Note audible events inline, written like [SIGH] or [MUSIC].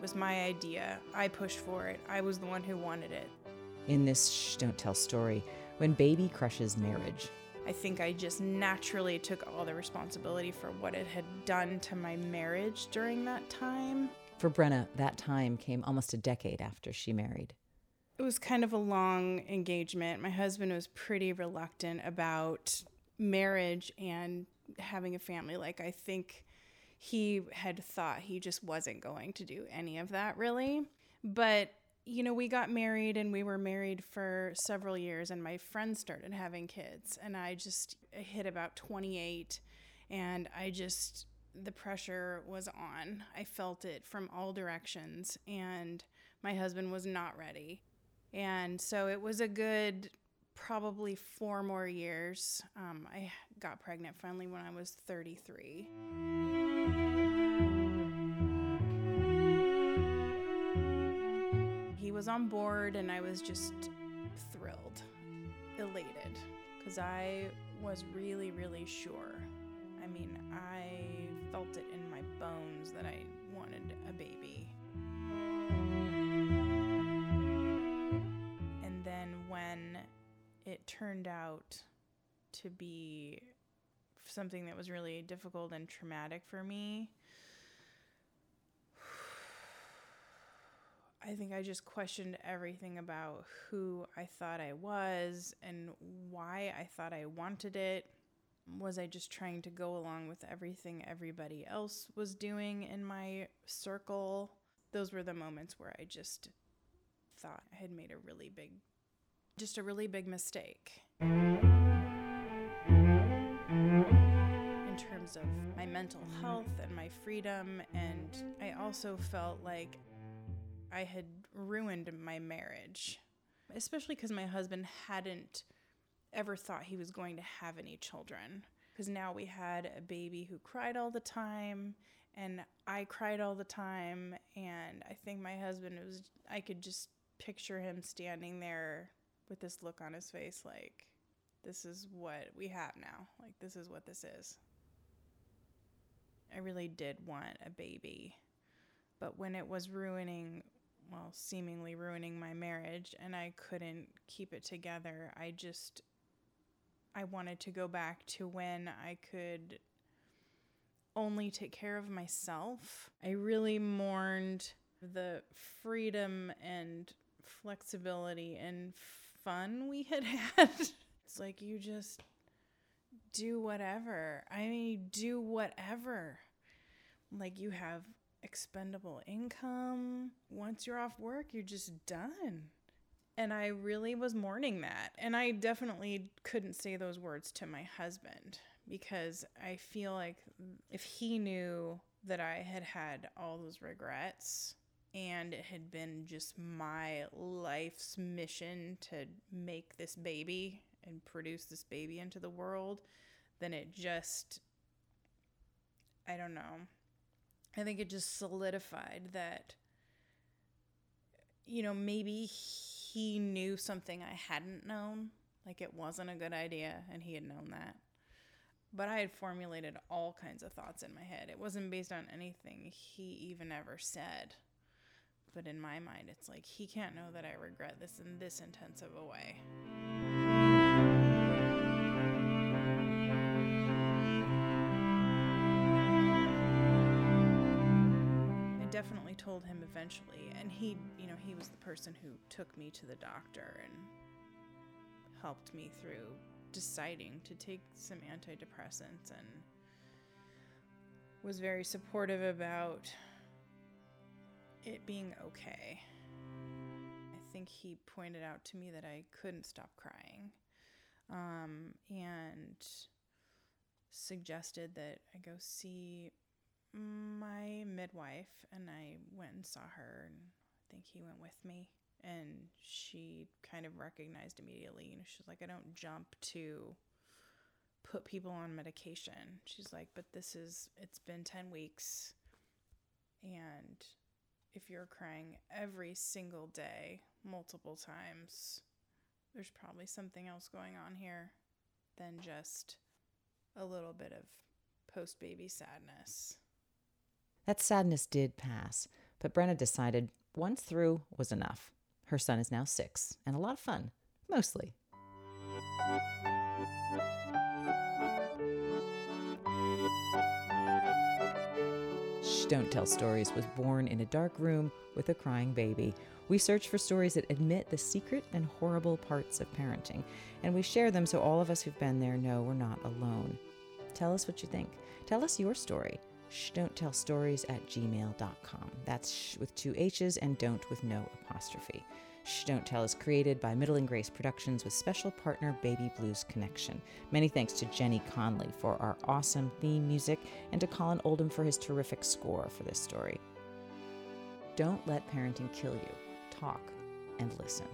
It was my idea. I pushed for it. I was the one who wanted it. In this Shh Don't Tell story, when baby crushes marriage, I think I just naturally took all the responsibility for what it had done to my marriage during that time. For Brenna, that time came almost a decade after she married. It was kind of a long engagement. My husband was pretty reluctant about marriage and having a family. Like, I think he had thought he just wasn't going to do any of that really. But you know, we got married and we were married for several years, and my friends started having kids. And I just hit about 28, and I just, the pressure was on. I felt it from all directions, and my husband was not ready. And so it was a good probably four more years. Um, I got pregnant finally when I was 33. Was on board and I was just thrilled, elated, because I was really, really sure. I mean, I felt it in my bones that I wanted a baby. And then when it turned out to be something that was really difficult and traumatic for me, I think I just questioned everything about who I thought I was and why I thought I wanted it. Was I just trying to go along with everything everybody else was doing in my circle? Those were the moments where I just thought I had made a really big, just a really big mistake. In terms of my mental health and my freedom, and I also felt like I had ruined my marriage, especially because my husband hadn't ever thought he was going to have any children. Because now we had a baby who cried all the time, and I cried all the time. And I think my husband was, I could just picture him standing there with this look on his face like, this is what we have now. Like, this is what this is. I really did want a baby. But when it was ruining well, seemingly ruining my marriage and I couldn't keep it together. I just I wanted to go back to when I could only take care of myself. I really mourned the freedom and flexibility and fun we had [LAUGHS] had. it's like you just do whatever. I mean, do whatever. Like you have expendable income. Once you're off work, you're just done. And I really was mourning that. And I definitely couldn't say those words to my husband because I feel like if he knew that I had had all those regrets and it had been just my life's mission to make this baby and produce this baby into the world, then it just, I don't know. I think it just solidified that, you know, maybe he knew something I hadn't known, like it wasn't a good idea, and he had known that. But I had formulated all kinds of thoughts in my head. It wasn't based on anything he even ever said. But in my mind, it's like he can't know that I regret this in this intense of a way. Told him eventually and he you know he was the person who took me to the doctor and helped me through deciding to take some antidepressants and was very supportive about it being okay. I think he pointed out to me that I couldn't stop crying um, and suggested that I go see my midwife and I went and saw her and I think he went with me and she kind of recognized immediately, you know, she's like, I don't jump to put people on medication. She's like, but this is, it's been 10 weeks. And if you're crying every single day, multiple times, there's probably something else going on here than just a little bit of post baby sadness. That sadness did pass, but Brenna decided once through was enough. Her son is now six, and a lot of fun, mostly. Shh, Don't Tell Stories was born in a dark room with a crying baby. We search for stories that admit the secret and horrible parts of parenting, and we share them so all of us who've been there know we're not alone. Tell us what you think. Tell us your story. Don't tell stories at gmail.com. That's shh with two H's and don't with no apostrophe. Shh Don't Tell is created by Middle and Grace Productions with special partner Baby Blues Connection. Many thanks to Jenny Conley for our awesome theme music and to Colin Oldham for his terrific score for this story. Don't let parenting kill you. Talk and listen.